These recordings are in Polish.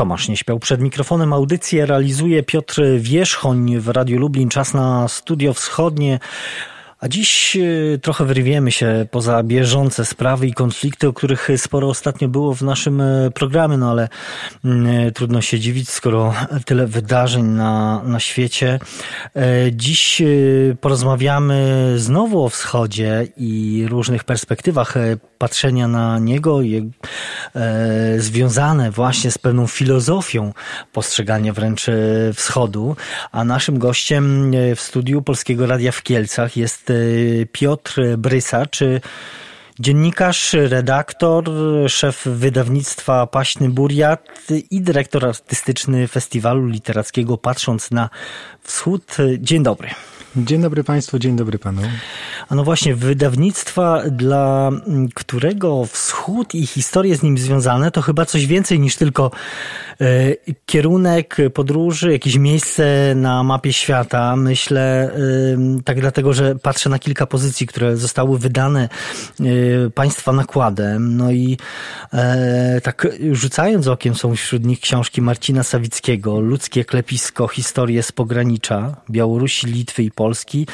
Tomasz nie śpiał przed mikrofonem. Audycję realizuje Piotr Wierzchoń w Radiu Lublin. Czas na Studio Wschodnie. A dziś e, trochę wyrwiemy się poza bieżące sprawy i konflikty, o których sporo ostatnio było w naszym e, programie, no ale e, trudno się dziwić, skoro tyle wydarzeń na, na świecie. Dziś porozmawiamy znowu o wschodzie i różnych perspektywach patrzenia na niego, związane właśnie z pewną filozofią postrzegania wręcz wschodu. A naszym gościem w studiu Polskiego Radia w Kielcach jest Piotr Brysacz, dziennikarz, redaktor, szef wydawnictwa Paśny Buriat i dyrektor artystyczny festiwalu literackiego Patrząc na Wschód. Dzień dobry. Dzień dobry Państwu, dzień dobry Panu. A no właśnie, wydawnictwa, dla którego wschód i historie z nim związane, to chyba coś więcej niż tylko e, kierunek podróży, jakieś miejsce na mapie świata. Myślę, tak dlatego, że patrzę na kilka pozycji, które zostały wydane e, Państwa nakładem. No i e, tak rzucając okiem są wśród nich książki Marcina Sawickiego, Ludzkie klepisko, historie z pogranicza, Białorusi, Litwy i Polski,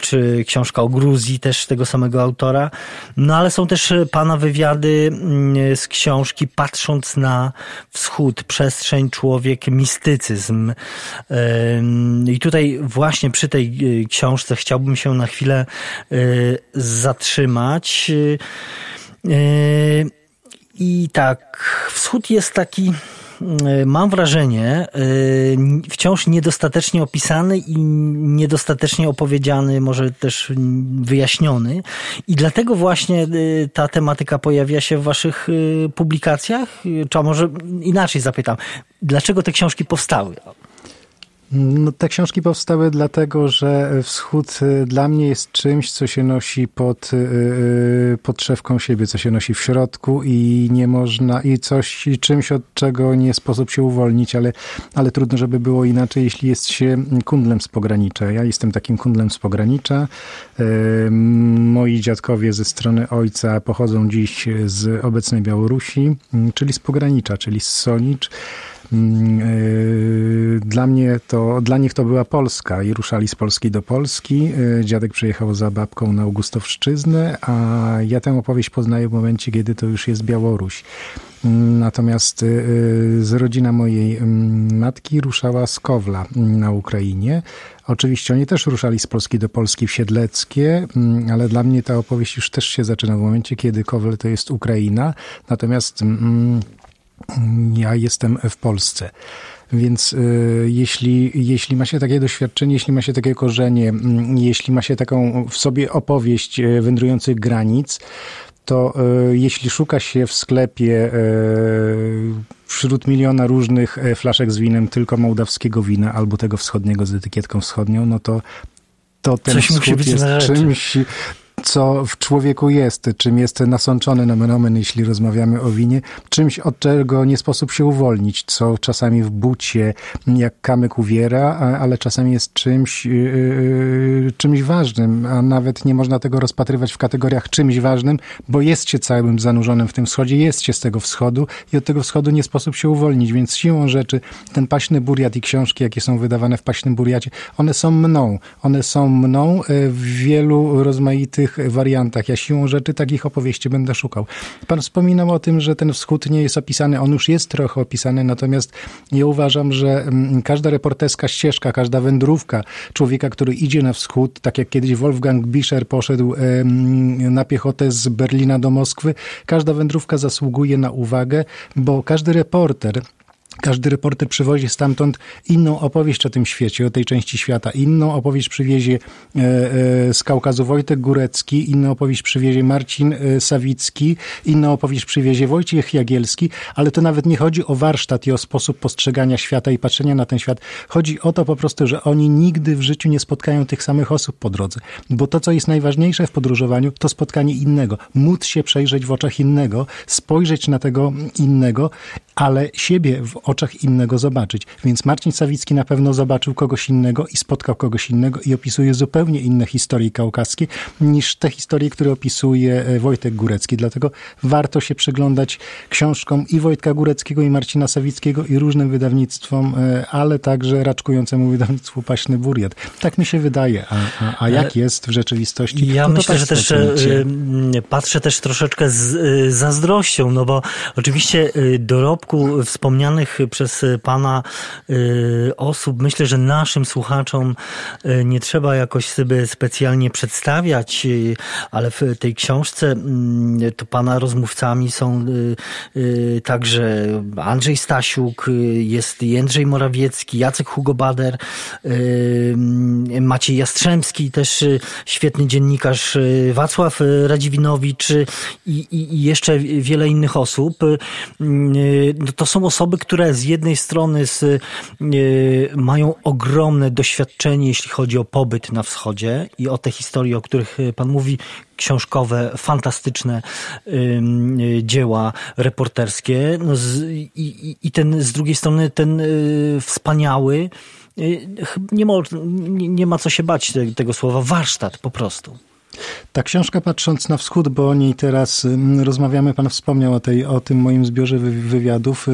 czy książka o Gruzji też tego samego autora. No ale są też e, pana wywiady mm, z książki Patrząc na wschód, przestrzeń, człowiek, mistycyzm. I tutaj właśnie przy tej e, książce chciałbym się na chwilę e, zatrzymać. I tak, wschód jest taki mam wrażenie, y, wciąż niedostatecznie opisany i niedostatecznie opowiedziany, może też wyjaśniony. I dlatego właśnie y, ta tematyka pojawia się w Waszych publikacjach? Czy może inaczej zapytam, dlaczego te książki powstały? No, te książki powstały dlatego, że wschód y, dla mnie jest czymś, co się nosi pod, y, y, pod szewką siebie, co się nosi w środku i nie można, i coś, i czymś, od czego nie sposób się uwolnić, ale, ale trudno, żeby było inaczej, jeśli jest się kundlem z pogranicza. Ja jestem takim kundlem z pogranicza. Moi dziadkowie ze strony ojca pochodzą dziś z obecnej Białorusi, czyli z pogranicza, czyli z Sonicz. Mm, e, dla mnie to, dla nich to była Polska i ruszali z Polski do Polski. E, dziadek przyjechał za babką na Augustowszczyznę, a ja tę opowieść poznaję w momencie, kiedy to już jest Białoruś. Mm, natomiast e, z rodzina mojej mm, matki ruszała z Kowla na Ukrainie. Oczywiście oni też ruszali z Polski do Polski w Siedleckie, ale dla mnie ta opowieść już też się zaczyna w momencie, kiedy Kowel to jest Ukraina. Natomiast ja jestem w Polsce. Więc y, jeśli, jeśli ma się takie doświadczenie, jeśli ma się takie korzenie, y, jeśli ma się taką w sobie opowieść y, wędrujących granic, to y, jeśli szuka się w sklepie y, wśród miliona różnych y, flaszek z winem tylko mołdawskiego wina albo tego wschodniego z etykietką wschodnią, no to to ten Coś być jest czymś, co w człowieku jest, czym jest nasączony nomen omen, jeśli rozmawiamy o winie, czymś, od czego nie sposób się uwolnić, co czasami w bucie jak kamyk uwiera, ale czasami jest czymś, yy, czymś ważnym, a nawet nie można tego rozpatrywać w kategoriach czymś ważnym, bo jest się całym zanurzonym w tym wschodzie, jest się z tego wschodu i od tego wschodu nie sposób się uwolnić, więc siłą rzeczy ten paśny buriat i książki, jakie są wydawane w paśnym buriacie, one są mną, one są mną y, w wielu rozmaitych wariantach. Ja siłą rzeczy takich opowieści będę szukał. Pan wspominał o tym, że ten wschód nie jest opisany. On już jest trochę opisany, natomiast ja uważam, że mm, każda reporterska ścieżka, każda wędrówka człowieka, który idzie na wschód, tak jak kiedyś Wolfgang Bischer poszedł na piechotę z Berlina do Moskwy, każda wędrówka zasługuje na uwagę, bo każdy reporter każdy reporter przywozi stamtąd inną opowieść o tym świecie, o tej części świata. Inną opowieść przywiezie e, e, z Kaukazu Wojtek Górecki, inną opowieść przywiezie Marcin e, Sawicki, inną opowieść przywiezie Wojciech Jagielski, ale to nawet nie chodzi o warsztat i o sposób postrzegania świata i patrzenia na ten świat. Chodzi o to po prostu, że oni nigdy w życiu nie spotkają tych samych osób po drodze. Bo to, co jest najważniejsze w podróżowaniu, to spotkanie innego. Móc się przejrzeć w oczach innego, spojrzeć na tego innego ale siebie w oczach innego zobaczyć. Więc Marcin Sawicki na pewno zobaczył kogoś innego i spotkał kogoś innego i opisuje zupełnie inne historie kaukaskie niż te historie, które opisuje e, Wojtek Górecki. Dlatego warto się przyglądać książkom i Wojtka Góreckiego, i Marcina Sawickiego, i różnym wydawnictwom, e, ale także raczkującemu wydawnictwu Paśny Buriat. Tak mi się wydaje. A, a, a jak jest w rzeczywistości? Ja no myślę, tak że też patrzę też troszeczkę z zazdrością, no bo oczywiście dorobku wspomnianych przez pana osób, myślę, że naszym słuchaczom nie trzeba jakoś sobie specjalnie przedstawiać, ale w tej książce mm, to pana rozmówcami są także Andrzej Stasiuk, jest Jędrzej Morawiecki, Jacek Hugo Bader, Maciej Jastrzębski, też świetny dziennikarz, Wacław Radziwinowicz i, i jeszcze wiele innych osób. No to są osoby, które z jednej strony z, mają ogromne doświadczenie, jeśli chodzi o pobyt na wschodzie i o te historie, o których pan mówi, książkowe, fantastyczne dzieła reporterskie. No z, i, I ten z drugiej strony ten y, wspaniały, y, nie ma, nie ma co się bać tego słowa, warsztat po prostu. Ta książka Patrząc na Wschód, bo o niej teraz mm, rozmawiamy, pan wspomniał o, tej, o tym moim zbiorze wywiadów.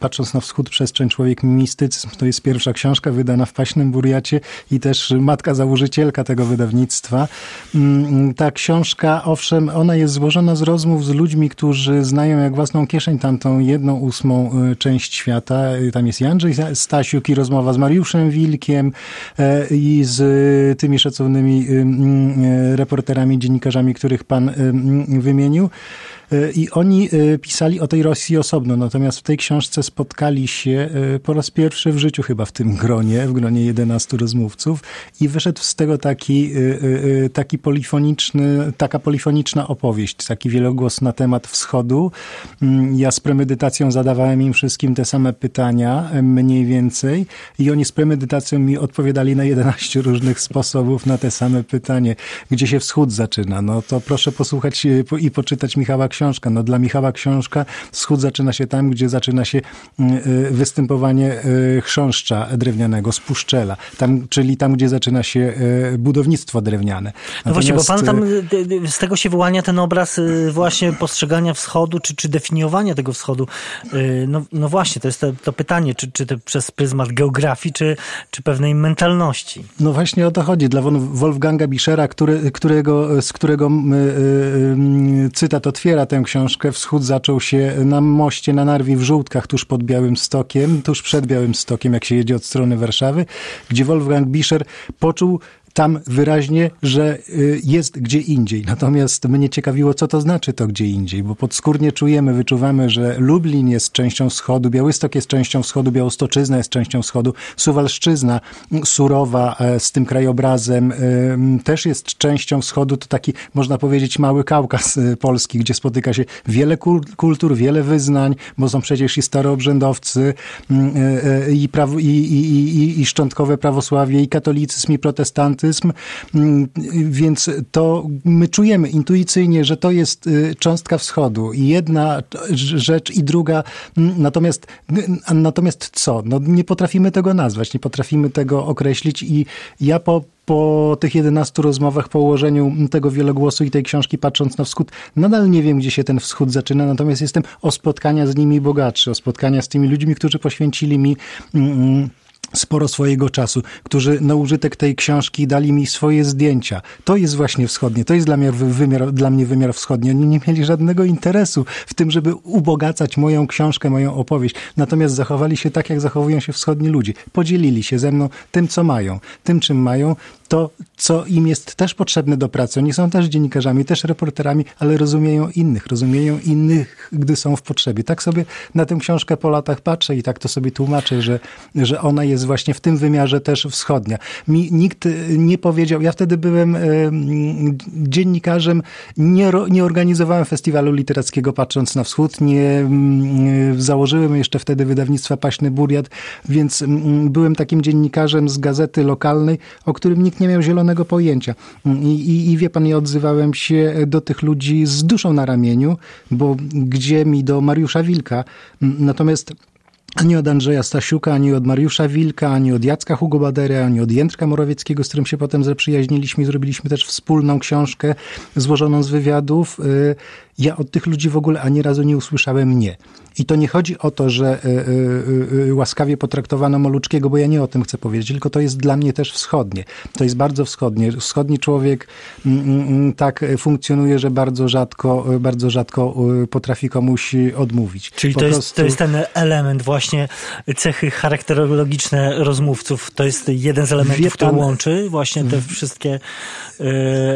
Patrząc na Wschód, Przestrzeń, Człowiek, Mistycyzm, to jest pierwsza książka wydana w Paśnym Buriacie i też matka założycielka tego wydawnictwa. Mm, ta książka, owszem, ona jest złożona z rozmów z ludźmi, którzy znają jak własną kieszeń tamtą jedną ósmą y, część świata. Tam jest Jędrzej Stasiuk i rozmowa z Mariuszem Wilkiem e, i z tymi szacownymi y, reporterami reporterami, dziennikarzami, których pan wymienił. E, I oni e, pisali o tej Rosji osobno, natomiast w tej książce spotkali się e, po raz pierwszy w życiu chyba w tym gronie, w gronie 11 rozmówców i wyszedł z tego taki, taki polifoniczny, taka polifoniczna opowieść, taki wielogłos na temat wschodu. Mm, ja z premedytacją zadawałem im wszystkim te same pytania, mniej więcej i oni z premedytacją mi odpowiadali na 11 różnych sposobów na te same pytanie, gdzie się wschód zaczyna. No to proszę posłuchać i poczytać Michała książka. No dla Michała książka wschód zaczyna się tam, gdzie zaczyna się mm, y, występowanie y, chrząszcza drewnianego, spuszczela, tam, czyli tam, gdzie zaczyna się y, budownictwo drewniane. Natomiast... No właśnie, bo pan tam, z tego się wyłania ten obraz właśnie postrzegania wschodu, czy, czy definiowania tego wschodu. No, no właśnie, to jest to, to pytanie, czy, czy to przez pryzmat geografii, czy, czy pewnej mentalności. No właśnie o to chodzi. Dla Wolfganga Bischera, który, którego, z którego cytat otwiera tę książkę. Wschód zaczął się na moście na Narwi w Żółtkach, tuż pod Białym Stokiem, tuż przed Białym Stokiem, jak się jedzie od strony Warszawy, gdzie Wolfgang Bischer poczuł tam wyraźnie, że y, jest gdzie indziej. Natomiast mnie ciekawiło, co to znaczy to gdzie indziej, bo podskórnie czujemy, wyczuwamy, że Lublin jest częścią wschodu, Białystok jest częścią wschodu, Białostoczyzna jest częścią wschodu, Suwalszczyzna surowa e, z tym krajobrazem też jest częścią wschodu. To taki, można powiedzieć, mały Kaukaz e, Polski, gdzie spotyka się wiele kultur, wiele wyznań, bo są przecież i staroobrzędowcy, e, i, i, i, i, i szczątkowe prawosławie, i katolicyzm, i protestantyzm, Mm, więc to my czujemy intuicyjnie, że to jest y, cząstka wschodu i jedna rzecz i druga, mm, natomiast, natomiast co? No nie potrafimy tego nazwać, nie potrafimy tego określić i ja po po tych 11 rozmowach, po ułożeniu tego wielogłosu i tej książki Patrząc na Wschód, nadal nie wiem, gdzie się ten wschód zaczyna, natomiast jestem o spotkania z nimi bogatszy, o spotkania z tymi ludźmi, którzy poświęcili mi mm, sporo swojego czasu, którzy na użytek tej książki dali mi swoje zdjęcia. To jest właśnie wschodnie, to jest dla mnie wymiar, dla mnie wymiar wschodni. Oni nie mieli żadnego interesu w tym, żeby ubogacać moją książkę, moją opowieść. Natomiast zachowali się tak, jak zachowują się wschodni ludzie. Podzielili się ze mną tym, co mają, tym, czym mają, to, co im jest też potrzebne do pracy. Oni są też dziennikarzami, też reporterami, ale rozumieją innych, rozumieją innych, gdy są w potrzebie. Tak sobie na tę książkę po latach patrzę i tak to sobie tłumaczę, że, że ona jest jest właśnie w tym wymiarze też wschodnia. Mi nikt nie powiedział, ja wtedy byłem dziennikarzem, nie, nie organizowałem festiwalu literackiego patrząc na wschód, nie założyłem jeszcze wtedy wydawnictwa Paśny Buriat, więc byłem takim dziennikarzem z gazety lokalnej, o którym nikt nie miał zielonego pojęcia. I, i wie pan, ja odzywałem się do tych ludzi z duszą na ramieniu, bo gdzie mi do Mariusza Wilka. Natomiast ani od Andrzeja Stasiuka, ani od Mariusza Wilka, ani od Jacka Hugo Badery, ani od Jędrka Morawieckiego, z którym się potem zaprzyjaźniliśmy i zrobiliśmy też wspólną książkę złożoną z wywiadów. Y, ja od tych ludzi w ogóle ani razu nie usłyszałem nie. I to nie chodzi o to, że y, y, łaskawie potraktowano Moluczkiego, bo ja nie o tym chcę powiedzieć, tylko to jest dla mnie też wschodnie. To jest bardzo wschodnie. Wschodni człowiek mm, mm, mm, tak funkcjonuje, że bardzo rzadko, bardzo rzadko potrafi komuś odmówić. Czyli to, prostu... jest, to jest ten element właśnie cechy charakterologiczne rozmówców. To jest jeden z elementów, który łączy właśnie te wszystkie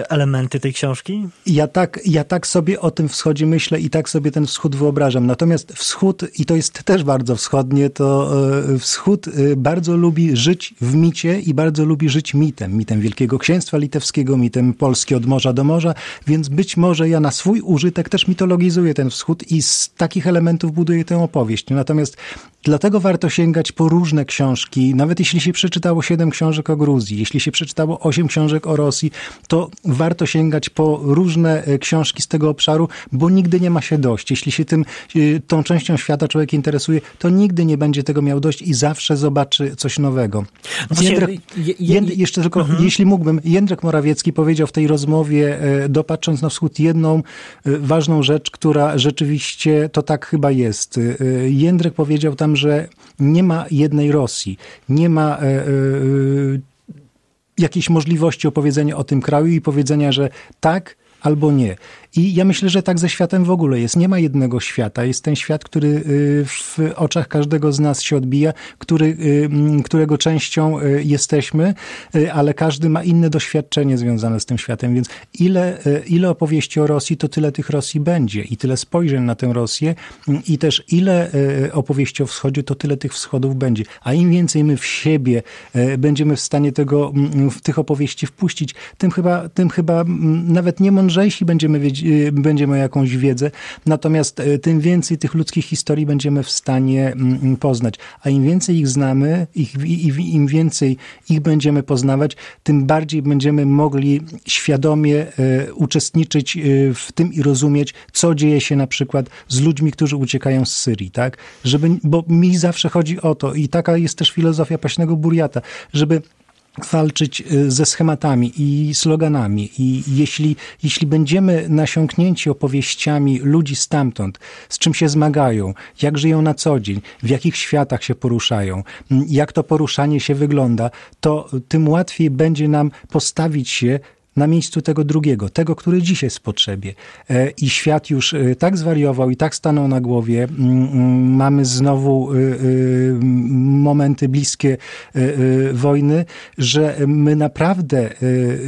elementy tej książki? Ja tak, ja tak sobie o tym wschodzie myślę i tak sobie ten wschód wyobrażam. Natomiast wschód, i to jest też bardzo wschodnie, to e, wschód e, bardzo lubi żyć w micie i bardzo lubi żyć mitem. Mitem Wielkiego Księstwa Litewskiego, mitem Polski od morza do morza, więc być może ja na swój użytek też mitologizuję ten wschód i z takich elementów buduję tę opowieść. Natomiast Dlatego warto sięgać po różne książki. Nawet jeśli się przeczytało siedem książek o Gruzji, jeśli się przeczytało osiem książek o Rosji, to warto sięgać po różne e, książki z tego obszaru, bo nigdy nie ma się dość. Jeśli się tym, e, tą częścią świata człowiek interesuje, to nigdy nie będzie tego miał dość i zawsze zobaczy coś nowego. No Jędrek, jeszcze tylko, mhm. jeśli mógłbym, Jędrek Morawiecki powiedział w tej rozmowie, e, dopatrząc na wschód, jedną ważną rzecz, która rzeczywiście to tak chyba jest. Jędrek powiedział tam, że nie ma jednej Rosji, nie ma e, e, jakiejś możliwości opowiedzenia o tym kraju i powiedzenia, że tak albo nie. I ja myślę, że tak ze światem w ogóle jest. Nie ma jednego świata. Jest ten świat, który y, w oczach każdego z nas się odbija, który, y, którego częścią y, jesteśmy, ale każdy ma inne doświadczenie związane z tym światem. Więc ile, ile opowieści o Rosji, to tyle tych Rosji będzie i tyle spojrzeń na tę Rosję i też ile opowieści o wschodzie, to tyle tych wschodów będzie. A im więcej my w siebie będziemy w stanie tego, w tych opowieści wpuścić, tym chyba, tym chyba nawet nie mądrzejsi będziemy wiedzieć, Y, będziemy jakąś wiedzę, natomiast y, tym więcej tych ludzkich historii będziemy w stanie mm, mm, poznać. A im więcej ich znamy, ich, im więcej ich będziemy poznawać, tym bardziej będziemy mogli świadomie y, uczestniczyć w tym i rozumieć, co dzieje się na przykład z ludźmi, którzy uciekają z Syrii, tak? Żeby, bo mi zawsze chodzi o to i taka jest też filozofia Paśnego Buriata, żeby walczyć y, ze schematami i sloganami. I jeśli, jeśli będziemy nasiąknięci opowieściami ludzi stamtąd, z czym się zmagają, jak żyją na co dzień, w jakich światach się poruszają, jak to poruszanie się wygląda, to tym łatwiej będzie nam postawić się na miejscu tego drugiego, tego, który dziś jest w potrzebie. E, I świat już e, tak zwariował i tak stanął na głowie. Mm, mm, mamy znowu e, momenty bliskie wojny, że my naprawdę,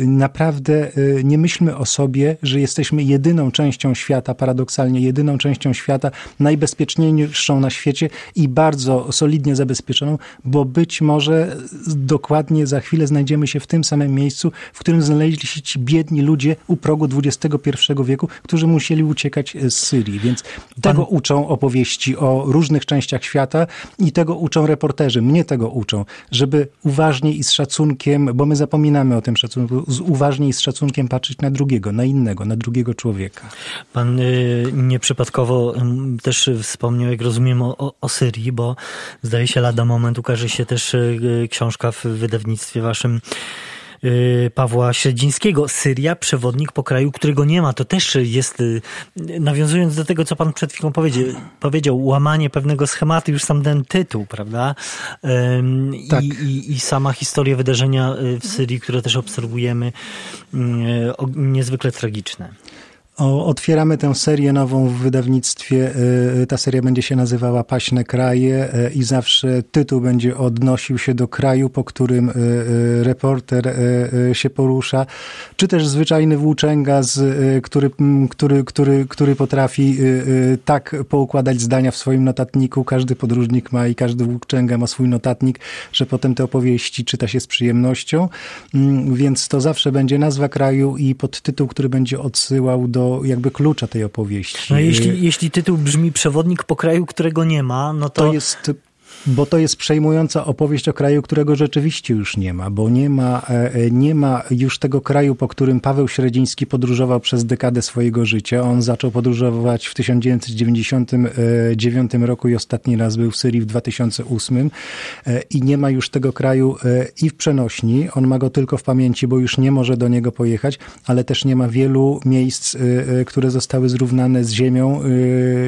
naprawdę nie myślmy o sobie, że jesteśmy jedyną częścią świata, paradoksalnie jedyną częścią świata, najbezpieczniejszą na świecie i bardzo solidnie zabezpieczoną, bo być może dokładnie za chwilę znajdziemy się w tym samym miejscu, w którym znaleźli się ci biedni ludzie u progu XXI wieku, którzy musieli uciekać z Syrii. Więc Pan... tego uczą opowieści o różnych częściach świata i tego uczą reporterzy. Mnie tego uczą, żeby uważnie i z szacunkiem, bo my zapominamy o tym szacunku, z uważnie i z szacunkiem patrzeć na drugiego, na innego, na drugiego człowieka. Pan y, nieprzypadkowo y, też wspomniał, jak rozumiem, o, o Syrii, bo zdaje się lada moment ukaże się też y, książka w wydawnictwie waszym Y, Pawła Średzińskiego. Syria, przewodnik po kraju, którego nie ma. To też jest, y, nawiązując do tego, co pan przed chwilą powiedział, powiedział łamanie pewnego schematu, już sam ten tytuł, prawda? Tak. I, i, I sama historia wydarzenia y, w Syrii, które też obserwujemy, niezwykle tragiczne. O, otwieramy tę serię nową w wydawnictwie. E, ta seria będzie się nazywała Paśne Kraje e, i zawsze tytuł będzie odnosił się do kraju, po którym reporter się porusza, czy też zwyczajny włóczęga, który, który, który, który potrafi tak poukładać zdania w swoim notatniku. Każdy podróżnik ma i każdy włóczęga ma swój notatnik, że potem te opowieści czyta się z przyjemnością. Mm, więc to zawsze będzie nazwa kraju i podtytuł, który będzie odsyłał do jakby klucza tej opowieści. No jeśli, jeśli tytuł brzmi Przewodnik po kraju, którego nie ma, no to... To jest bo to jest przejmująca opowieść o kraju, którego rzeczywiście już nie ma, bo nie ma, e, e, nie ma już tego kraju, po którym Paweł Średziński podróżował przez dekadę swojego życia. On zaczął podróżować w 1999 roku i ostatni raz był w Syrii w 2008 e, i nie ma już tego kraju i w przenośni. On ma go tylko w pamięci, bo już nie może do niego pojechać, ale też nie ma wielu miejsc, które zostały zrównane z ziemią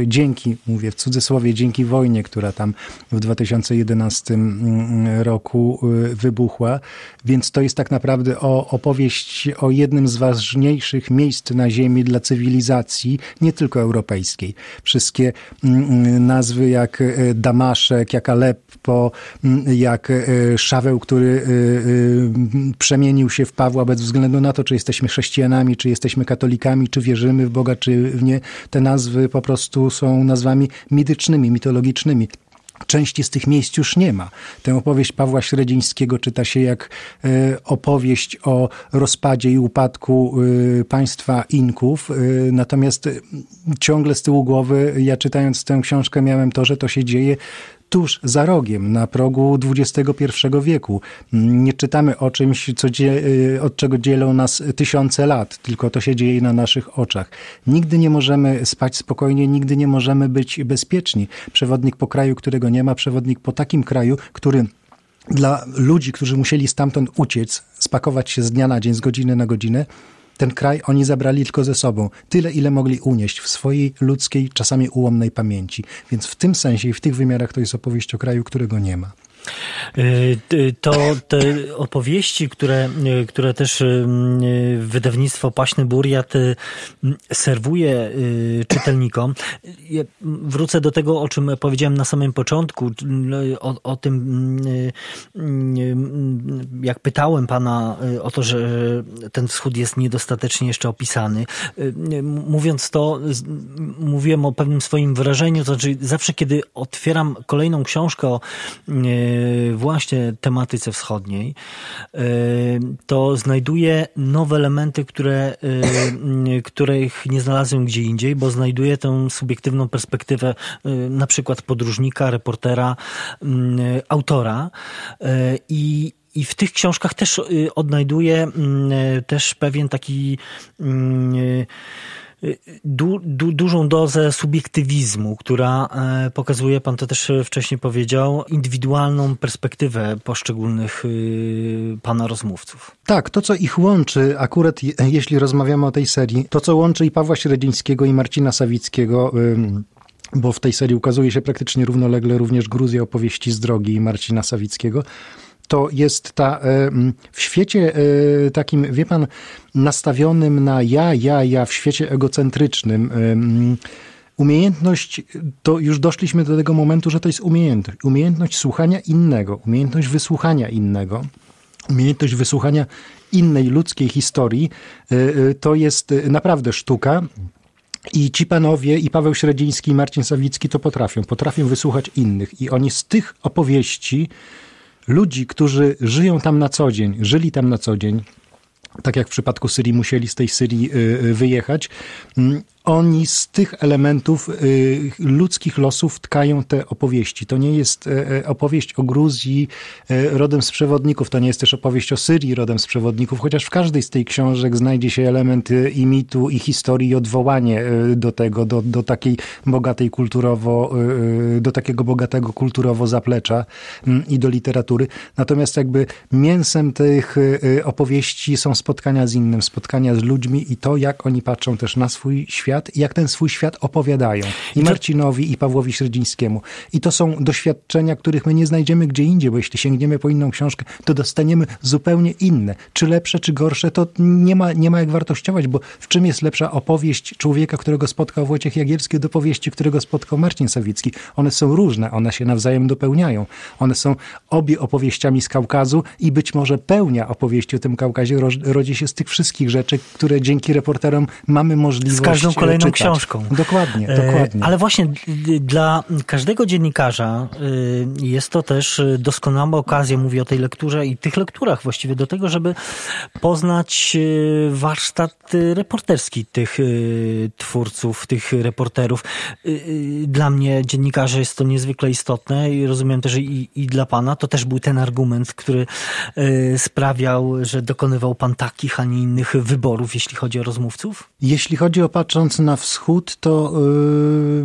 dzięki, mówię w cudzysłowie, dzięki wojnie, która tam w 2000 2011 mm, roku y, wybuchła, więc to jest tak naprawdę o, opowieść o jednym z ważniejszych miejsc na Ziemi dla cywilizacji, nie tylko europejskiej. Wszystkie mm, mm, nazwy jak y, Damaszek, jak Aleppo, jak y, Szaweł, który przemienił się w Pawła bez względu na to, czy jesteśmy chrześcijanami, czy jesteśmy katolikami, czy wierzymy w Boga, czy nie, te nazwy po prostu są nazwami mitycznymi, mitologicznymi. Części z tych miejsc już nie ma. Tę opowieść Pawła Średzińskiego czyta się jak e, opowieść o rozpadzie i upadku e, państwa Inków. E, natomiast ciągle z tyłu głowy, ja czytając tę książkę, miałem to, że to się dzieje tuż za rogiem, na progu XXI wieku. Nie czytamy o czymś, co y, od czego dzielą nas tysiące lat, tylko to się dzieje na naszych oczach. Nigdy nie możemy spać spokojnie, nigdy nie możemy być bezpieczni. Przewodnik po kraju, którego nie ma, przewodnik po takim kraju, który dla ludzi, którzy musieli stamtąd uciec, spakować się z dnia na dzień, z godziny na godzinę, ten kraj oni zabrali tylko ze sobą. Tyle, ile mogli unieść w swojej ludzkiej, czasami ułomnej pamięci. Więc w tym sensie i w tych wymiarach to jest opowieść o kraju, którego nie ma. Y, to te opowieści, które, y, które też y, wydawnictwo Paśny Buriat serwuje czytelnikom. Wrócę do tego, o czym powiedziałem na samym początku, o, o tym, jak pytałem pana o to, że ten wschód jest niedostatecznie jeszcze opisany. Mówiąc to, mówiłem o pewnym swoim wrażeniu, to znaczy zawsze, kiedy otwieram kolejną książkę o właśnie tematyce wschodniej, e, to znajduję nowe elementy, które, e, których nie znalazłem gdzie indziej, bo znajduję tę subiektywną perspektywę na przykład podróżnika, reportera, autora i i w tych książkach też odnajduję też pewien taki du, du, dużą dozę subiektywizmu, która e, pokazuje, pan to też wcześniej powiedział, indywidualną perspektywę poszczególnych y, pana rozmówców. Tak, to co ich łączy, akurat jeśli rozmawiamy o tej serii, to co łączy i Pawła Średzińskiego i Marcina Sawickiego, bo w tej serii ukazuje się praktycznie równolegle również Gruzja opowieści z drogi Marcina Sawickiego, to jest ta w świecie e, takim, wie pan, nastawionym na ja, ja, ja, w świecie egocentrycznym. Umiejętność, to już doszliśmy do tego momentu, że to jest umiejętność. Umiejętność słuchania innego, umiejętność wysłuchania innego, umiejętność wysłuchania innej ludzkiej historii, e, e, to jest naprawdę sztuka. I ci panowie, i Paweł Średziński, i Marcin Sawicki to potrafią. Potrafią wysłuchać innych. I oni z tych opowieści ludzi, którzy żyją tam na co dzień, żyli tam na co dzień, tak jak w przypadku Syrii musieli z tej Syrii y, y, wyjechać, mm, oni z tych elementów y, ludzkich losów tkają te opowieści. To nie jest e, e, opowieść o Gruzji e, rodem z przewodników, to nie jest też opowieść o Syrii rodem z przewodników, chociaż w każdej z tej książek znajdzie się element i mitu, i historii, i odwołanie do tego, do, do takiej bogatej kulturowo, do takiego bogatego kulturowo zaplecza mm, i do literatury. Natomiast jakby mięsem tych opowieści są spotkania z innym, spotkania z ludźmi i to, jak oni patrzą też na swój świat, świat, jak ten swój świat opowiadają. I Marcinowi, i Pawłowi Średzińskiemu. I to są doświadczenia, których my nie znajdziemy gdzie indziej, bo jeśli sięgniemy po inną książkę, to dostaniemy zupełnie inne. Czy lepsze, czy gorsze, to nie ma, nie ma jak wartościować, bo w czym jest lepsza opowieść człowieka, którego spotkał Wojciech Jagielski od opowieści, którego spotkał Marcin Sawicki? One są różne, one się nawzajem dopełniają. One są obie opowieściami z Kaukazu i być może pełnia opowieści o tym Kaukazie rodzi się z tych wszystkich rzeczy, które dzięki reporterom mamy możliwość kolejną czytać. książką. Dokładnie, dokładnie. Ale właśnie dla każdego dziennikarza y, jest to też doskonała okazja, mówię o tej lekturze i tych lekturach właściwie do tego, żeby poznać y, warsztat reporterski tych y, twórców, tych reporterów. Dla mnie dziennikarze jest to niezwykle istotne i rozumiem też i, i dla pana. To też był ten argument, który sprawiał, że dokonywał pan takich, a nie innych wyborów, jeśli chodzi o rozmówców? Jeśli chodzi o patrząc na wschód, to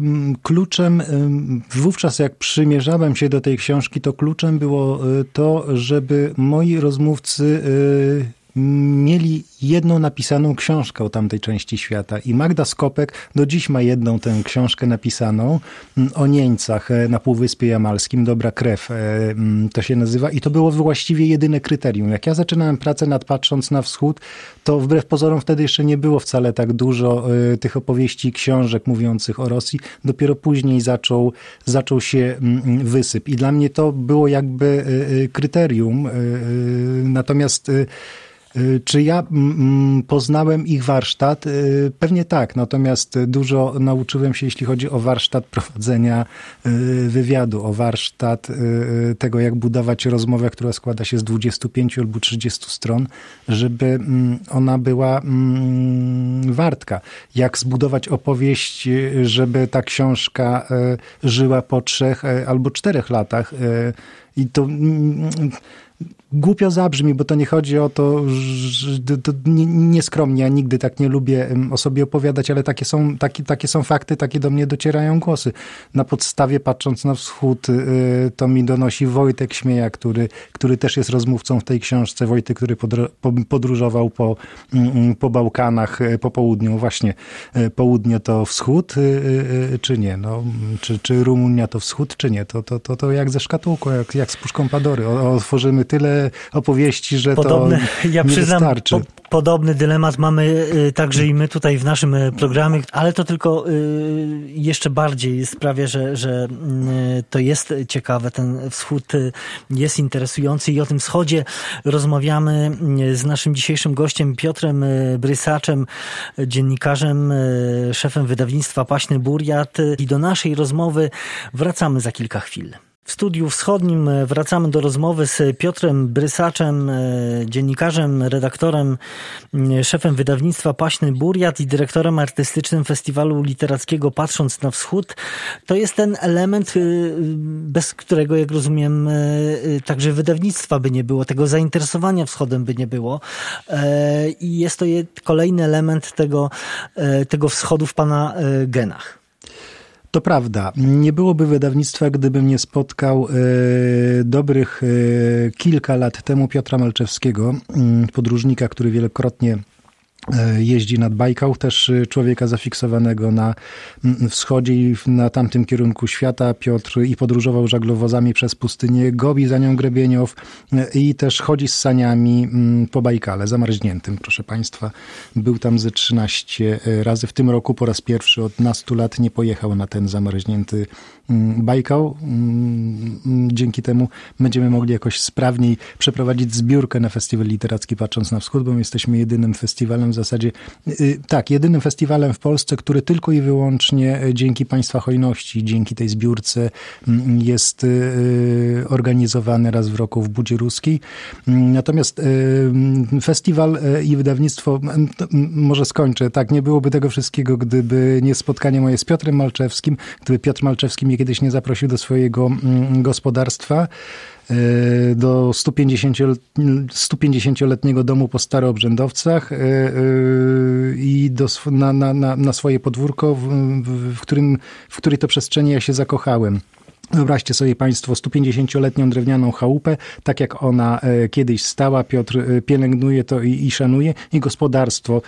yy, kluczem, yy, wówczas jak przymierzałem się do tej książki, to kluczem było yy, to, żeby moi rozmówcy y, mieli jedną napisaną książkę o tamtej części świata. I Magda Skopek do dziś ma jedną tę książkę napisaną mm, o Nieńcach e, na Półwyspie Jamalskim. Dobra krew e, mm, to się nazywa. I to było właściwie jedyne kryterium. Jak ja zaczynałem pracę nad Patrząc na Wschód, to wbrew pozorom wtedy jeszcze nie było wcale tak dużo e, tych opowieści, książek mówiących o Rosji. Dopiero później zaczął, zaczął się mm, wysyp. I dla mnie to było jakby kryterium. Natomiast czy ja mm, mm, poznałem ich warsztat? Y, pewnie tak, natomiast dużo nauczyłem się, jeśli chodzi o warsztat prowadzenia y, wywiadu, o warsztat tego, jak budować rozmowę, która składa się z 25 albo 30 stron, żeby mm, ona była wartka. Jak zbudować opowieść, żeby ta książka żyła po trzech albo czterech latach. I to głupio zabrzmi, bo to nie chodzi o to, że to nieskromnie, ja nigdy tak nie lubię o sobie opowiadać, ale takie są, takie, takie są fakty, takie do mnie docierają głosy. Na podstawie, patrząc na wschód, y, to mi donosi Wojtek Śmieja, który, który też jest rozmówcą w tej książce. Wojtek, który podróżował po, mm, mm, po Bałkanach, y, po południu. Właśnie, y, południe to wschód, czy nie? No, czy, czy Rumunia to wschód, czy nie? To, to, to, to jak ze szkatułką, jak, jak z puszką Padory. Otworzymy tyle opowieści, że Podobne, to ja nie przyznam, wystarczy. Po, podobny dylemat mamy y, także i my tutaj w naszym y, programie, ale to tylko y, jeszcze bardziej sprawia, że, że to jest ciekawe. Ten wschód jest interesujący i o tym wschodzie rozmawiamy z naszym dzisiejszym gościem Piotrem Brysaczem, dziennikarzem, szefem wydawnictwa Paśny Buriat i do naszej rozmowy wracamy za kilka chwil. W studiu wschodnim e, wracamy do rozmowy z Piotrem Brysaczem, e, dziennikarzem, redaktorem, szefem wydawnictwa Paśny Buriat i dyrektorem artystycznym Festiwalu Literackiego Patrząc na Wschód. To jest ten element, e, bez którego, jak rozumiem, także wydawnictwa by nie było, tego zainteresowania wschodem by nie było. I jest to kolejny element tego, tego wschodu w pana genach. To prawda. Nie byłoby wydawnictwa, gdybym nie spotkał e, dobrych e, kilka lat temu Piotra Malczewskiego, mm, podróżnika, który wielokrotnie jeździ nad Bajkał, też e, człowieka zafiksowanego na wschodzie i na tamtym kierunku świata. Piotr i podróżował żaglowozami przez pustynię Gobi, za nią Grebieniow e, i też chodzi z saniami po Bajkale, zamarzniętym, proszę Państwa. Był tam ze 13 razy. W tym roku po raz pierwszy od nastu lat nie pojechał na ten zamarznięty Bajkał. Dzięki temu będziemy mogli jakoś sprawniej przeprowadzić zbiórkę na festiwal literacki Patrząc na Wschód, bo my jesteśmy jedynym festiwalem zasadzie, y, tak, jedynym festiwalem w Polsce, który tylko i wyłącznie y, dzięki Państwa hojności, dzięki tej zbiórce mm, jest y, organizowany raz w roku w Budzie Ruskiej. Mm, natomiast mm, festiwal i wydawnictwo, może skończę, tak, nie byłoby tego wszystkiego, gdyby nie spotkanie moje z Piotrem Malczewskim, gdyby Piotr Malczewski mnie kiedyś nie zaprosił do swojego gospodarstwa. E, do 150-letniego domu po staroobrzędowcach e, e, i do, na, na, na swoje podwórko, w, w, którym, w której to przestrzeni ja się zakochałem. Wyobraźcie sobie Państwo 150-letnią drewnianą chałupę, tak jak ona e, kiedyś stała. Piotr e, pielęgnuje to i, i szanuje. I gospodarstwo,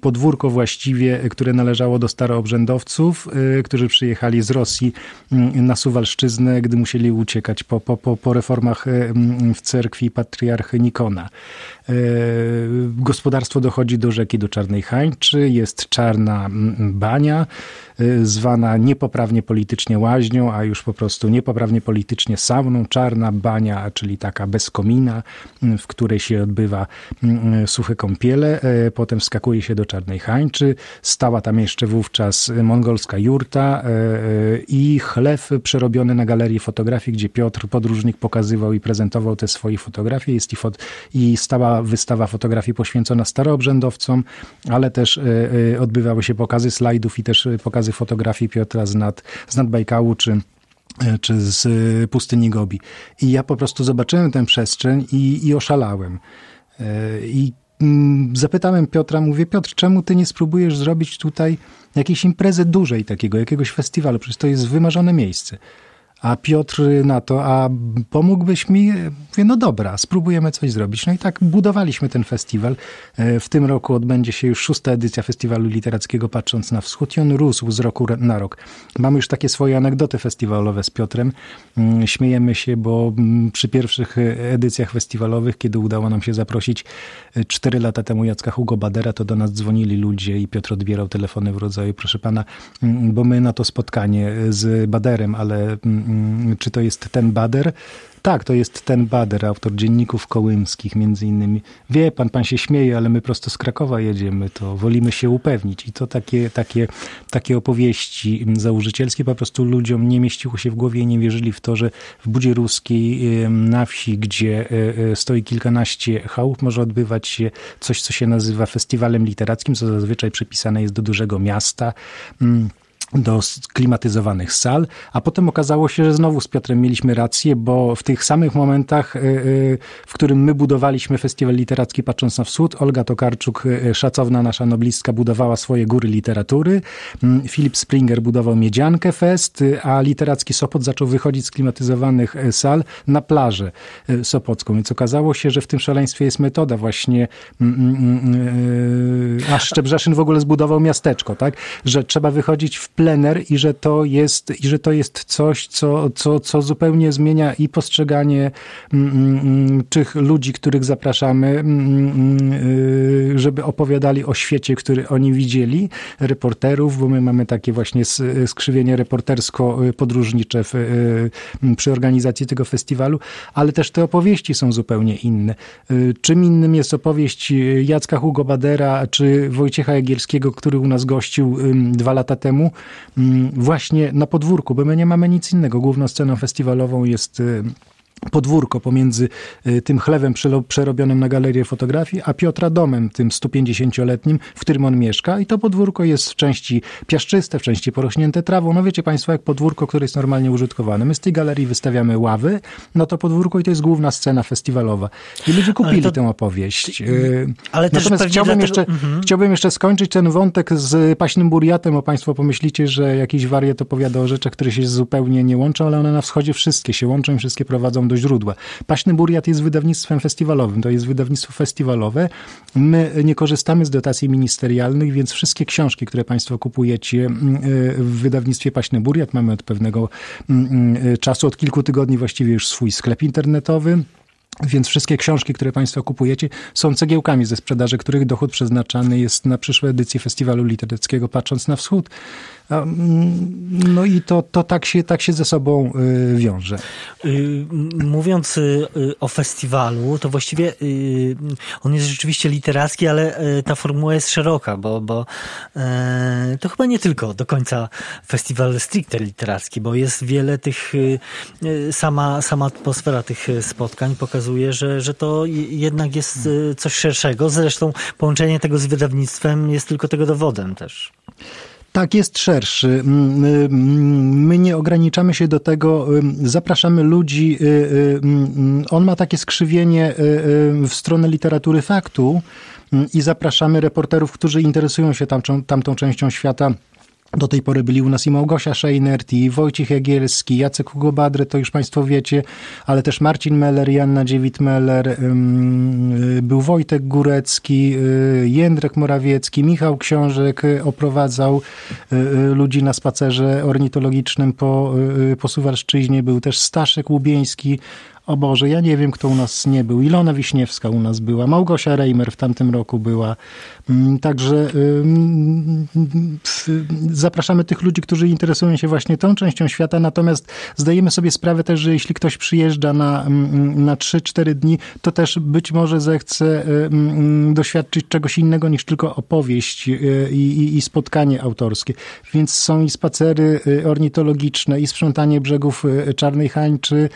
podwórko właściwie, e, które należało do staroobrzędowców, którzy przyjechali z Rosji na Suwalszczyznę, gdy musieli uciekać po, po, po, po reformach w cerkwi patriarchy Nikona. Gospodarstwo dochodzi do rzeki, do Czarnej Hańczy, jest czarna bania, zwana niepoprawnie politycznie łaźnią, a już po prostu niepoprawnie politycznie sauną, czarna bania, czyli taka bez komina, w której się odbywa mm, suche kąpiele, potem wskakuje się do Czarnej Hańczy, stała tam jeszcze wówczas mongolska jurta i chlew przerobiony na galerii fotografii, gdzie Piotr podróżnik pokazywał i prezentował te swoje fotografie. Jest i, fot i stała wystawa fotografii poświęcona staroobrzędowcom, ale też odbywały się pokazy slajdów i też pokazy fotografii Piotra z nad, z nad Bajkału czy E, czy z e, pustyni Gobi. I ja po prostu zobaczyłem tę przestrzeń i, i oszalałem. E, I mm, zapytałem Piotra, mówię, Piotr, czemu ty nie spróbujesz zrobić tutaj jakiejś imprezy dużej takiego, jakiegoś festiwalu? Przecież to jest wymarzone miejsce. A Piotr na to, a pomógłbyś mi? Mówię, no dobra, spróbujemy coś zrobić. No i tak budowaliśmy ten festiwal. E, w tym roku odbędzie się już szósta edycja Festiwalu Literackiego Patrząc na Wschód i on rósł z roku na rok. Mamy już takie swoje anegdoty festiwalowe z Piotrem. Mm, śmiejemy się, bo mm, przy pierwszych edycjach festiwalowych, kiedy udało nam się zaprosić e, cztery lata temu Jacka Hugo Badera, to do nas dzwonili ludzie i Piotr odbierał telefony w rodzaju, proszę pana, mm, bo my na to spotkanie z Baderem, ale czy to jest ten Bader? Tak, to jest ten Bader, autor dzienników kołymskich między innymi. Wie pan, pan się śmieje, ale my prosto z Krakowa jedziemy, to wolimy się upewnić. I to takie, takie, takie opowieści założycielskie po prostu ludziom nie mieściło się w głowie i nie wierzyli w to, że w Budzie Ruskiej na wsi, gdzie e, e, stoi kilkanaście chałup, może odbywać się coś, co się nazywa festiwalem literackim, co zazwyczaj przypisane jest do dużego miasta mm do klimatyzowanych sal, a potem okazało się, że znowu z Piotrem mieliśmy rację, bo w tych samych momentach, y, y, w którym my budowaliśmy Festiwal Literacki Patrząc na Wschód, Olga Tokarczuk, y, szacowna nasza noblistka, budowała swoje góry literatury, mm, Filip Springer budował Miedziankę Fest, a literacki Sopot zaczął wychodzić z klimatyzowanych sal na plażę sopocką, więc okazało się, że w tym szaleństwie jest metoda właśnie, mm, mm, a Szczebrzeszyn w ogóle zbudował miasteczko, tak, że trzeba wychodzić w plener i że to jest, i że to jest coś, co, co, co zupełnie zmienia i postrzeganie mm, mm, mm tych ludzi, których zapraszamy, y, żeby opowiadali o świecie, który oni widzieli, reporterów, bo my mamy takie właśnie skrzywienie reportersko-podróżnicze w, y, przy organizacji tego festiwalu, ale też te opowieści są zupełnie inne. Y, czym innym jest opowieść Jacka Hugo Badera czy Wojciecha Jagielskiego, który u nas gościł dwa lata temu, właśnie na podwórku, bo my nie mamy nic innego. Główną sceną festiwalową jest y, podwórko pomiędzy y, tym chlewem przerobionym na galerię fotografii, a Piotra domem, tym 150-letnim, w którym on mieszka. I to podwórko jest w części piaszczyste, w części porośnięte trawą. No wiecie Państwo, jak podwórko, które jest normalnie użytkowane. My z tej galerii wystawiamy ławy na to podwórko i to jest główna scena festiwalowa. I ludzie kupili to... tę opowieść. Y, ale Natomiast chciałbym, dlatego... jeszcze, mhm. chciałbym jeszcze skończyć ten wątek z paśnym buriatem, bo Państwo pomyślicie, że jakiś wariat opowiada o rzeczach, które się zupełnie nie łączą, ale one na wschodzie wszystkie się łączą i wszystkie prowadzą do źródła. Paśny Buriat jest wydawnictwem festiwalowym, to jest wydawnictwo festiwalowe. My nie korzystamy z dotacji ministerialnych, więc wszystkie książki, które Państwo kupujecie mm, w wydawnictwie Paśny Buriat, mamy od pewnego mm, mm, czasu, od kilku tygodni właściwie już swój sklep internetowy. Więc wszystkie książki, które Państwo kupujecie, są cegiełkami ze sprzedaży, których dochód przeznaczany jest na przyszłe edycje Festiwalu Literackiego Patrząc na Wschód. Mm, no i to, to tak, się, tak się ze sobą y, wiąże. Y, mówiąc y, o festiwalu, to właściwie on jest rzeczywiście literacki, ale ta formuła jest szeroka, bo, bo to chyba nie tylko do końca festiwal stricte literacki, bo jest wiele tych, sama, sama atmosfera tych spotkań pokazuje, że, że to jednak jest coś szerszego. Zresztą połączenie tego z wydawnictwem jest tylko tego dowodem też. Tak, jest szerszy. Mm, y, my nie ograniczamy się do tego, zapraszamy ludzi. Y, y, mm, on ma takie skrzywienie w stronę literatury faktu i zapraszamy reporterów, którzy interesują się tamtą, tamtą częścią świata Do tej pory byli u nas i Małgosia Szejnert, i Wojciech Jagielski, Jacek Hugo Badry, to już Państwo wiecie, ale też Marcin Meller, Janna Dziewit-Meller, był Wojtek Górecki, y, Jędrek Morawiecki, Michał Książek oprowadzał y, y, ludzi na spacerze ornitologicznym po, po Suwalszczyźnie, był też Staszek Łubieński, o Boże, ja nie wiem, kto u nas nie był. Ilona Wiśniewska u nas była, Małgosia Reimer w tamtym roku była. Mm, także zapraszamy tych ludzi, którzy interesują się właśnie tą częścią świata, natomiast zdajemy sobie sprawę też, że jeśli ktoś przyjeżdża na, mm, na 3-4 dni, to też być może zechce doświadczyć czegoś innego niż tylko opowieść y, i, i spotkanie autorskie. Więc są i spacery y, ornitologiczne, i sprzątanie brzegów y, Czarnej Hańczy,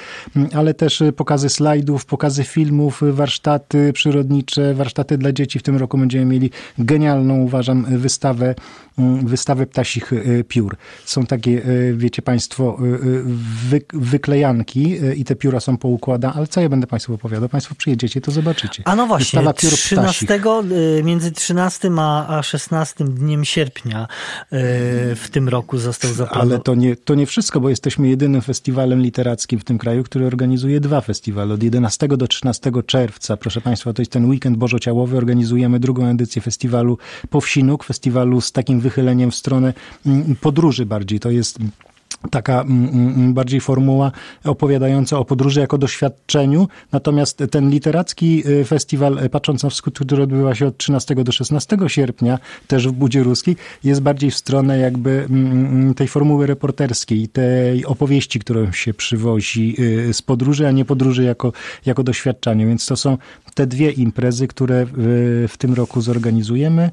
ale też pokazy slajdów, pokazy filmów, warsztaty przyrodnicze, warsztaty dla dzieci. W tym roku będziemy mieli genialną, uważam, wystawę, mm, wystawę ptasich y, piór. Są takie, y, wiecie Państwo, y, wy, wyklejanki i te pióra są poukładane, ale co ja będę Państwu opowiadał? Państwo przyjedziecie, to zobaczycie. A no właśnie, Wystawa piór 13, między 13 a 16 dniem sierpnia w tym roku został zaplanowany. Ale to nie, to nie wszystko, bo jesteśmy jedynym festiwalem literackim w tym kraju, który organizuje dwa festiwale. Od 11 do 13 czerwca, proszę Państwa, to jest ten weekend bożociałowy, organizujemy drugą edycję festiwalu Powsinuk, festiwalu z takim wychyleniem w stronę mm, podróży bardziej. To jest taka mm, mm, bardziej formuła opowiadająca o podróży jako doświadczeniu. Natomiast ten literacki y, festiwal, y, patrząc na wschód, który odbywa się od 13 do 16 sierpnia, też w Budzie Ruskiej, jest bardziej w stronę jakby mm, tej formuły reporterskiej, tej opowieści, którą się przywozi y, z podróży, a nie podróży jako, jako doświadczenie. Więc to są te dwie imprezy, które w tym roku zorganizujemy.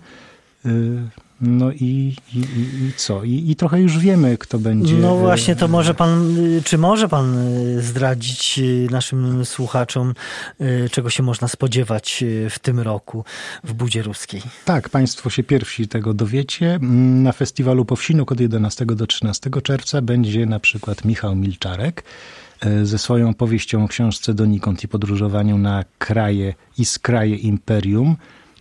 No i, i, i co? I, I, trochę już wiemy, kto będzie. No właśnie, to może pan, czy może pan e, zdradzić e, naszym słuchaczom, e, czego się można spodziewać w tym roku w Budzie Ruskiej? Tak, państwo się pierwsi tego dowiecie. Mm, na festiwalu Powsinuk od 11 do 13 czerwca będzie na przykład Michał Milczarek ze swoją powieścią o książce donikąd i podróżowaniu na kraje i z kraje imperium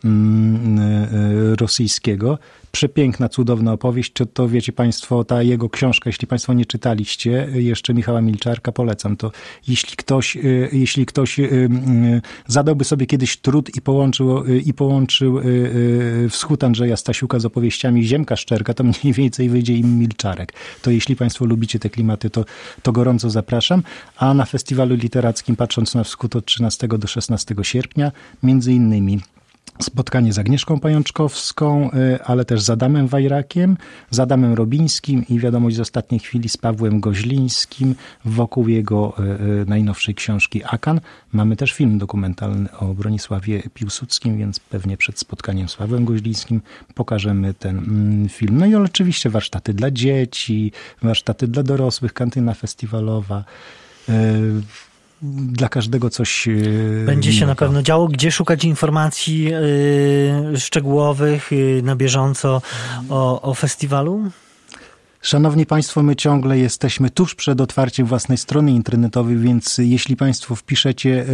mm, rosyjskiego przepiękna, cudowna opowieść. Czy to wiecie Państwo, ta jego książka, jeśli Państwo nie czytaliście, jeszcze Michała Milczarka, polecam to. Jeśli ktoś, y, jeśli ktoś y, y, zadałby sobie kiedyś trud i połączył, i połączył wschód Andrzeja Stasiuka z opowieściami Ziemka Szczerka, to mniej więcej wyjdzie im Milczarek. To jeśli Państwo lubicie te klimaty, to, to gorąco zapraszam. A na festiwalu literackim, patrząc na wschód od 13 do 16 sierpnia, między innymi spotkanie z Agnieszką Pajączkowską, y, ale też z Adamem Wajrakiem, z Adamem Robińskim i wiadomość z ostatniej chwili z Pawłem Goźlińskim wokół jego y, y, najnowszej książki Akan. Mamy też film dokumentalny o Bronisławie Piłsudskim, więc pewnie przed spotkaniem z Pawłem Goźlińskim pokażemy ten mm, film. No i oczywiście warsztaty dla dzieci, warsztaty dla dorosłych, kantyna festiwalowa dla każdego coś. E, Będzie się na pewno działo. Gdzie szukać informacji yy, szczegółowych yy, na bieżąco o, o festiwalu? Szanowni Państwo, my ciągle jesteśmy tuż przed otwarciem własnej strony internetowej, więc jeśli Państwo wpiszecie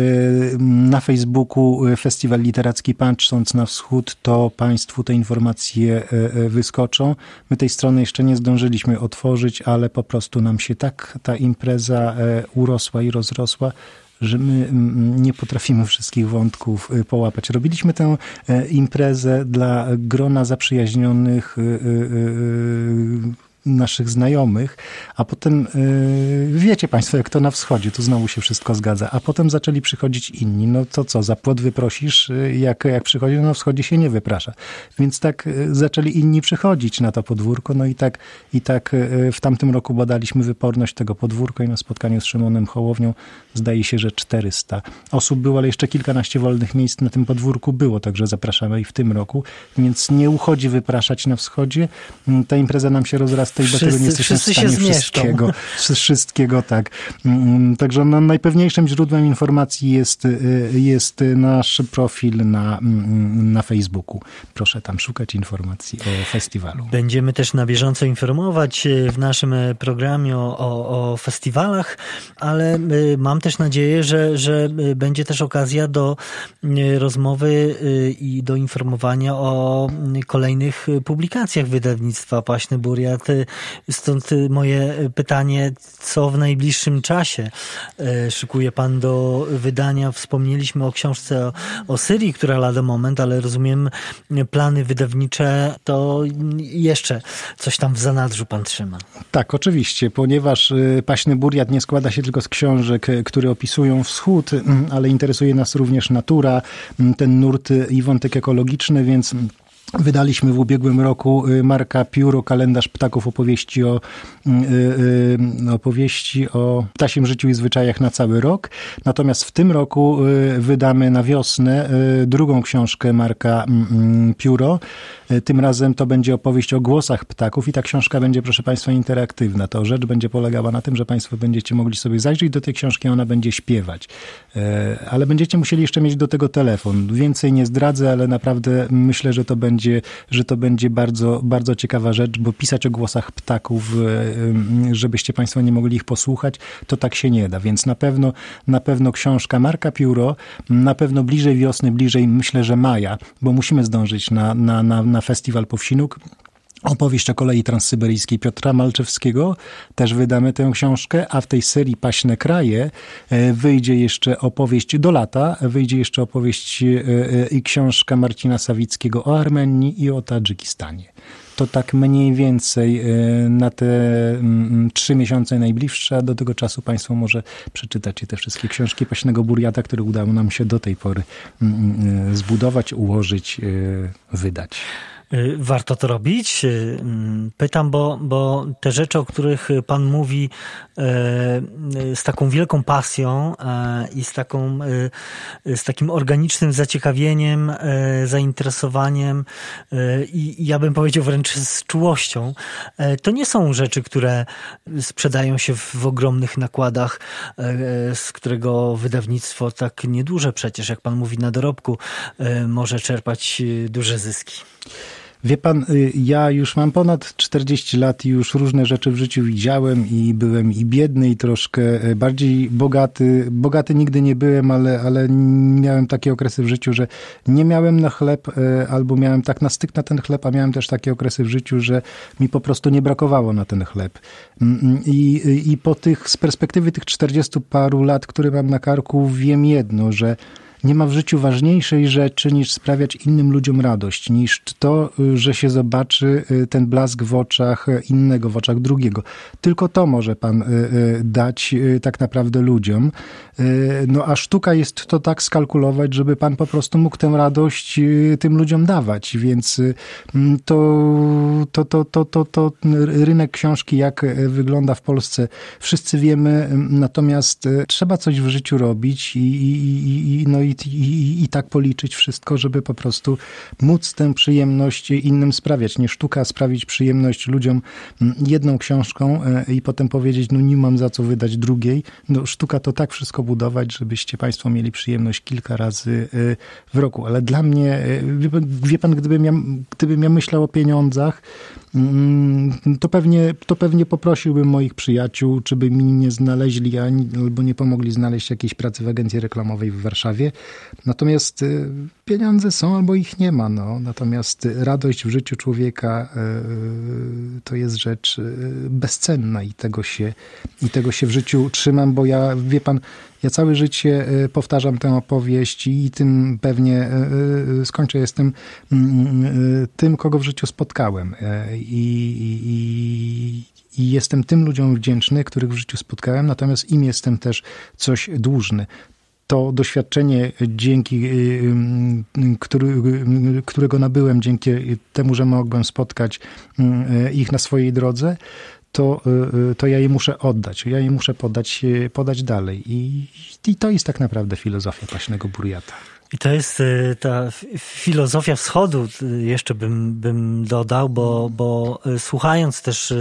na Facebooku Festiwal Literacki Patrząc na Wschód, to Państwu te informacje wyskoczą. My tej strony jeszcze nie zdążyliśmy otworzyć, ale po prostu nam się tak ta impreza urosła i rozrosła, że my nie potrafimy wszystkich wątków połapać. Robiliśmy tę imprezę dla grona zaprzyjaźnionych naszych znajomych, a potem yy, wiecie Państwo, jak to na wschodzie, tu znowu się wszystko zgadza, a potem zaczęli przychodzić inni. No to co, za płot wyprosisz, y, jak, jak przychodzi, no na wschodzie się nie wyprasza. Więc tak yy, zaczęli inni przychodzić na to podwórko, no i tak, i tak yy, w tamtym roku badaliśmy wyporność tego podwórka i na spotkaniu z Szymonem Hołownią zdaje się, że 400 osób było, ale jeszcze kilkanaście wolnych miejsc na tym podwórku było, także zapraszamy i w tym roku, więc nie uchodzi wypraszać na wschodzie. Ta impreza nam się rozrasta prostej, wszyscy, bo tego nie jesteśmy w stanie wszystkiego, wszystkiego, tak. Mm, także no, najpewniejszym źródłem informacji jest, jest nasz profil na, na Facebooku. Proszę tam szukać informacji o festiwalu. Będziemy też na bieżąco informować w naszym programie o, o, o festiwalach, ale mam też nadzieję, że, że będzie też okazja do rozmowy i do informowania o kolejnych publikacjach wydawnictwa Paśny Buriat. Stąd moje pytanie, co w najbliższym czasie szykuje pan do wydania? Wspomnieliśmy o książce o, o Syrii, która lada moment, ale rozumiem plany wydawnicze to jeszcze coś tam w zanadrzu pan trzyma. Tak, oczywiście, ponieważ Paśny Buriat nie składa się tylko z książek, które opisują wschód, ale interesuje nas również natura, ten nurt i wątek ekologiczny, więc Wydaliśmy w ubiegłym roku y, marka Pióro, kalendarz ptaków opowieści o, y, y, opowieści o ptasim życiu i zwyczajach na cały rok. Natomiast w tym roku wydamy na wiosnę drugą książkę marka mm, mm, Pióro. Tym razem to będzie opowieść o głosach ptaków i ta książka będzie, proszę Państwa, interaktywna. To rzecz będzie polegała na tym, że Państwo będziecie mogli sobie zajrzeć do tej książki, ona będzie śpiewać. Ale będziecie musieli jeszcze mieć do tego telefon. Więcej nie zdradzę, ale naprawdę myślę, że to będzie będzie, że to będzie bardzo, bardzo ciekawa rzecz, bo pisać o głosach ptaków, e, żebyście Państwo nie mogli ich posłuchać, to tak się nie da. Więc na pewno, na pewno książka Marka Pióro, na pewno bliżej wiosny, bliżej myślę, że maja, bo musimy zdążyć na, na, na, na festiwal Powsinuk. Opowieść o kolei transsyberyjskiej Piotra Malczewskiego. Też wydamy tę książkę, a w tej serii Paśne Kraje e, wyjdzie jeszcze opowieść do lata, wyjdzie jeszcze opowieść e, e, i książka Marcina Sawickiego o Armenii i o Tadżykistanie. To tak mniej więcej na te mm, trzy miesiące najbliższe, a do tego czasu Państwo może przeczytacie te wszystkie książki Paśnego Buriata, które udało nam się do tej pory mm, mm, zbudować, ułożyć, wydać. Y, warto to robić? Y, mm, pytam, bo, bo te rzeczy, o których Pan mówi y, z taką wielką pasją i z, taką, z takim organicznym zaciekawieniem, zainteresowaniem i ja bym powiedział wręcz z czułością, to nie są rzeczy, które sprzedają się w ogromnych nakładach, z którego wydawnictwo tak nieduże przecież, jak Pan mówi, na dorobku może czerpać duże zyski. Wie pan, y, ja już mam ponad 40 lat i już różne rzeczy w życiu widziałem i byłem i biedny i troszkę y, bardziej bogaty. Bogaty nigdy nie byłem, ale, ale miałem takie okresy w życiu, że nie miałem na chleb y, albo miałem tak na styk na ten chleb, a miałem też takie okresy w życiu, że mi po prostu nie brakowało na ten chleb. Mm, mm, I, i po tych, z perspektywy tych 40 paru lat, które mam na karku, wiem jedno, że nie ma w życiu ważniejszej rzeczy niż sprawiać innym ludziom radość, niż to, y, że się zobaczy y, ten blask w oczach innego, w oczach drugiego. Tylko to może Pan y, dać tak naprawdę ludziom. No a sztuka jest to tak skalkulować, żeby Pan po prostu mógł tę radość tym ludziom dawać, więc to, to, to, to, to, to rynek książki, jak wygląda w Polsce, wszyscy wiemy, natomiast trzeba coś w życiu robić i, i, i, no i i, i, tak policzyć wszystko, żeby po prostu móc tę przyjemność innym sprawiać. Nie sztuka sprawić przyjemność ludziom mm, jedną książką e, i potem powiedzieć, no nie mam za co wydać drugiej. No sztuka to tak wszystko budować, żebyście Państwo mieli przyjemność kilka razy e, w roku. Ale dla mnie, e, wie Pan, gdybym ja, gdybym ja myślał o pieniądzach, to pewnie, to pewnie poprosiłbym moich przyjaciół, czy by mi nie znaleźli albo nie pomogli znaleźć jakiejś pracy w agencji reklamowej w Warszawie. Natomiast y, pieniądze są albo ich nie ma. No. Natomiast radość w życiu człowieka y, to jest rzecz y, bezcenna i tego, się, i tego się w życiu trzymam, bo ja, wie pan, ja całe życie powtarzam tę opowieść i tym pewnie skończę. Jestem mm, tym, kogo w życiu spotkałem. I, i, i jestem tym ludziom wdzięczny, których w życiu spotkałem, natomiast im jestem też coś dłużny to doświadczenie, dzięki który, którego nabyłem dzięki temu, że mogłem spotkać ich na swojej drodze, to, to ja je muszę oddać, ja je muszę podać, podać dalej. I, I to jest tak naprawdę filozofia paśnego burjata. I to jest y, ta filozofia wschodu, y, jeszcze bym, bym dodał, bo, bo y, słuchając też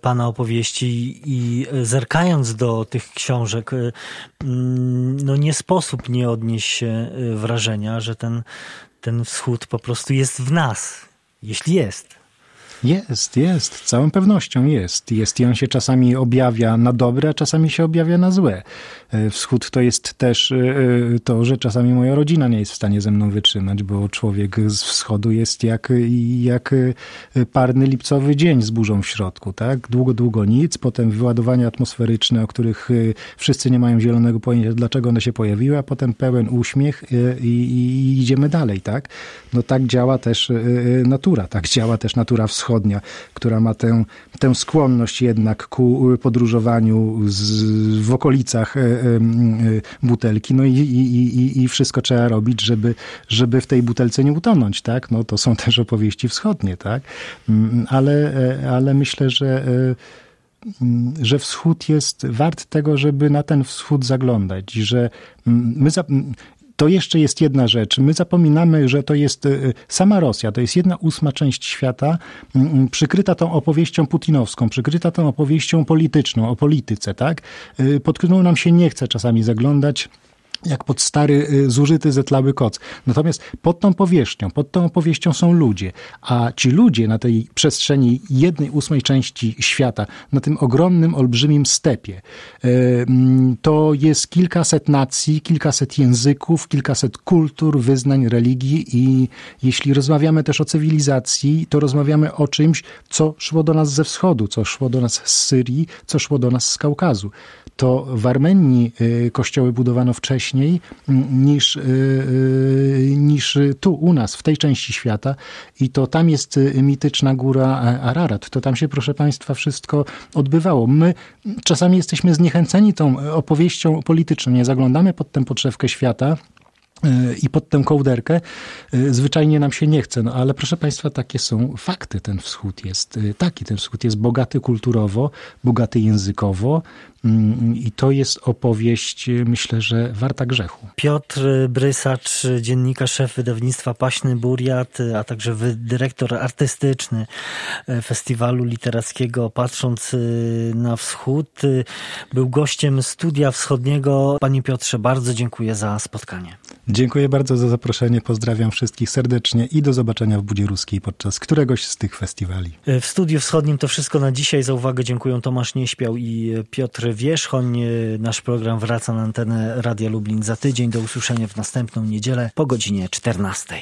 Pana opowieści i zerkając do tych książek, mm, no nie sposób nie odnieść się wrażenia, że ten, ten wschód po prostu jest w nas, jeśli jest. Jest, jest, z całą pewnością jest. Jest i on się czasami objawia na dobre, a czasami się objawia na złe. E, wschód to jest też e, e, to, że czasami moja rodzina nie jest w stanie ze mną wytrzymać, bo człowiek z wschodu jest jak, jak parny lipcowy dzień z burzą w środku, tak? Długo, długo nic, potem wyładowania atmosferyczne, o których wszyscy nie mają zielonego pojęcia, dlaczego one się pojawiły, a potem pełen uśmiech i, i idziemy dalej, tak? No tak działa też natura, tak działa też natura wschodnia, która ma tę, tę skłonność jednak ku podróżowaniu z, w okolicach Y, butelki, no i, i, i, wszystko trzeba robić, żeby, żeby w tej butelce nie utonąć, tak? No to są też opowieści wschodnie, tak? Mm, ale, e, ale myślę, że e, mm, że wschód jest wart tego, żeby na ten wschód zaglądać, że mm, my, to jeszcze jest jedna rzecz. My zapominamy, że to jest y, sama Rosja, to jest jedna ósma część świata, mm, mm, przykryta tą opowieścią putinowską, przykryta tą opowieścią polityczną, o polityce, tak? Y, pod którą nam się nie chce czasami zaglądać jak pod stary, y, zużyty, zetlały koc. Natomiast pod tą powierzchnią, pod tą opowieścią są ludzie, a ci ludzie na tej przestrzeni jednej ósmej części świata, na tym ogromnym, olbrzymim stepie, y, mm, to jest kilkaset nacji, kilkaset języków, kilkaset kultur, wyznań, religii i jeśli rozmawiamy też o cywilizacji, to rozmawiamy o czymś, co szło do nas ze wschodu, co szło do nas z Syrii, co szło do nas z Kaukazu to w Armenii y, kościoły budowano wcześniej mm, niż, y, y, niż tu u nas, w tej części świata i to tam jest mityczna góra Ararat. To tam się, proszę Państwa, wszystko odbywało. My czasami jesteśmy zniechęceni tą opowieścią polityczną, nie zaglądamy pod tę podszewkę świata, i pod tę kołderkę zwyczajnie nam się nie chce. No ale proszę Państwa, takie są fakty. Ten wschód jest taki. Ten wschód jest bogaty kulturowo, bogaty językowo, Mm, I to jest opowieść, myślę, że warta grzechu. Piotr Brysacz, dziennikarz, szef wydawnictwa Paśny Buriat, a także dyrektor artystyczny festiwalu literackiego Patrząc na Wschód, był gościem Studia Wschodniego. Panie Piotrze, bardzo dziękuję za spotkanie. Dziękuję bardzo za zaproszenie. Pozdrawiam wszystkich serdecznie i do zobaczenia w Budzie Ruskiej podczas któregoś z tych festiwali. W Studiu Wschodnim to wszystko na dzisiaj. Za uwagę dziękuję Tomasz Nieśpiał i Piotr Wierzchoń. Nasz program wraca na antenę Radia Lublin za tydzień. Do usłyszenia w następną niedzielę po godzinie 14.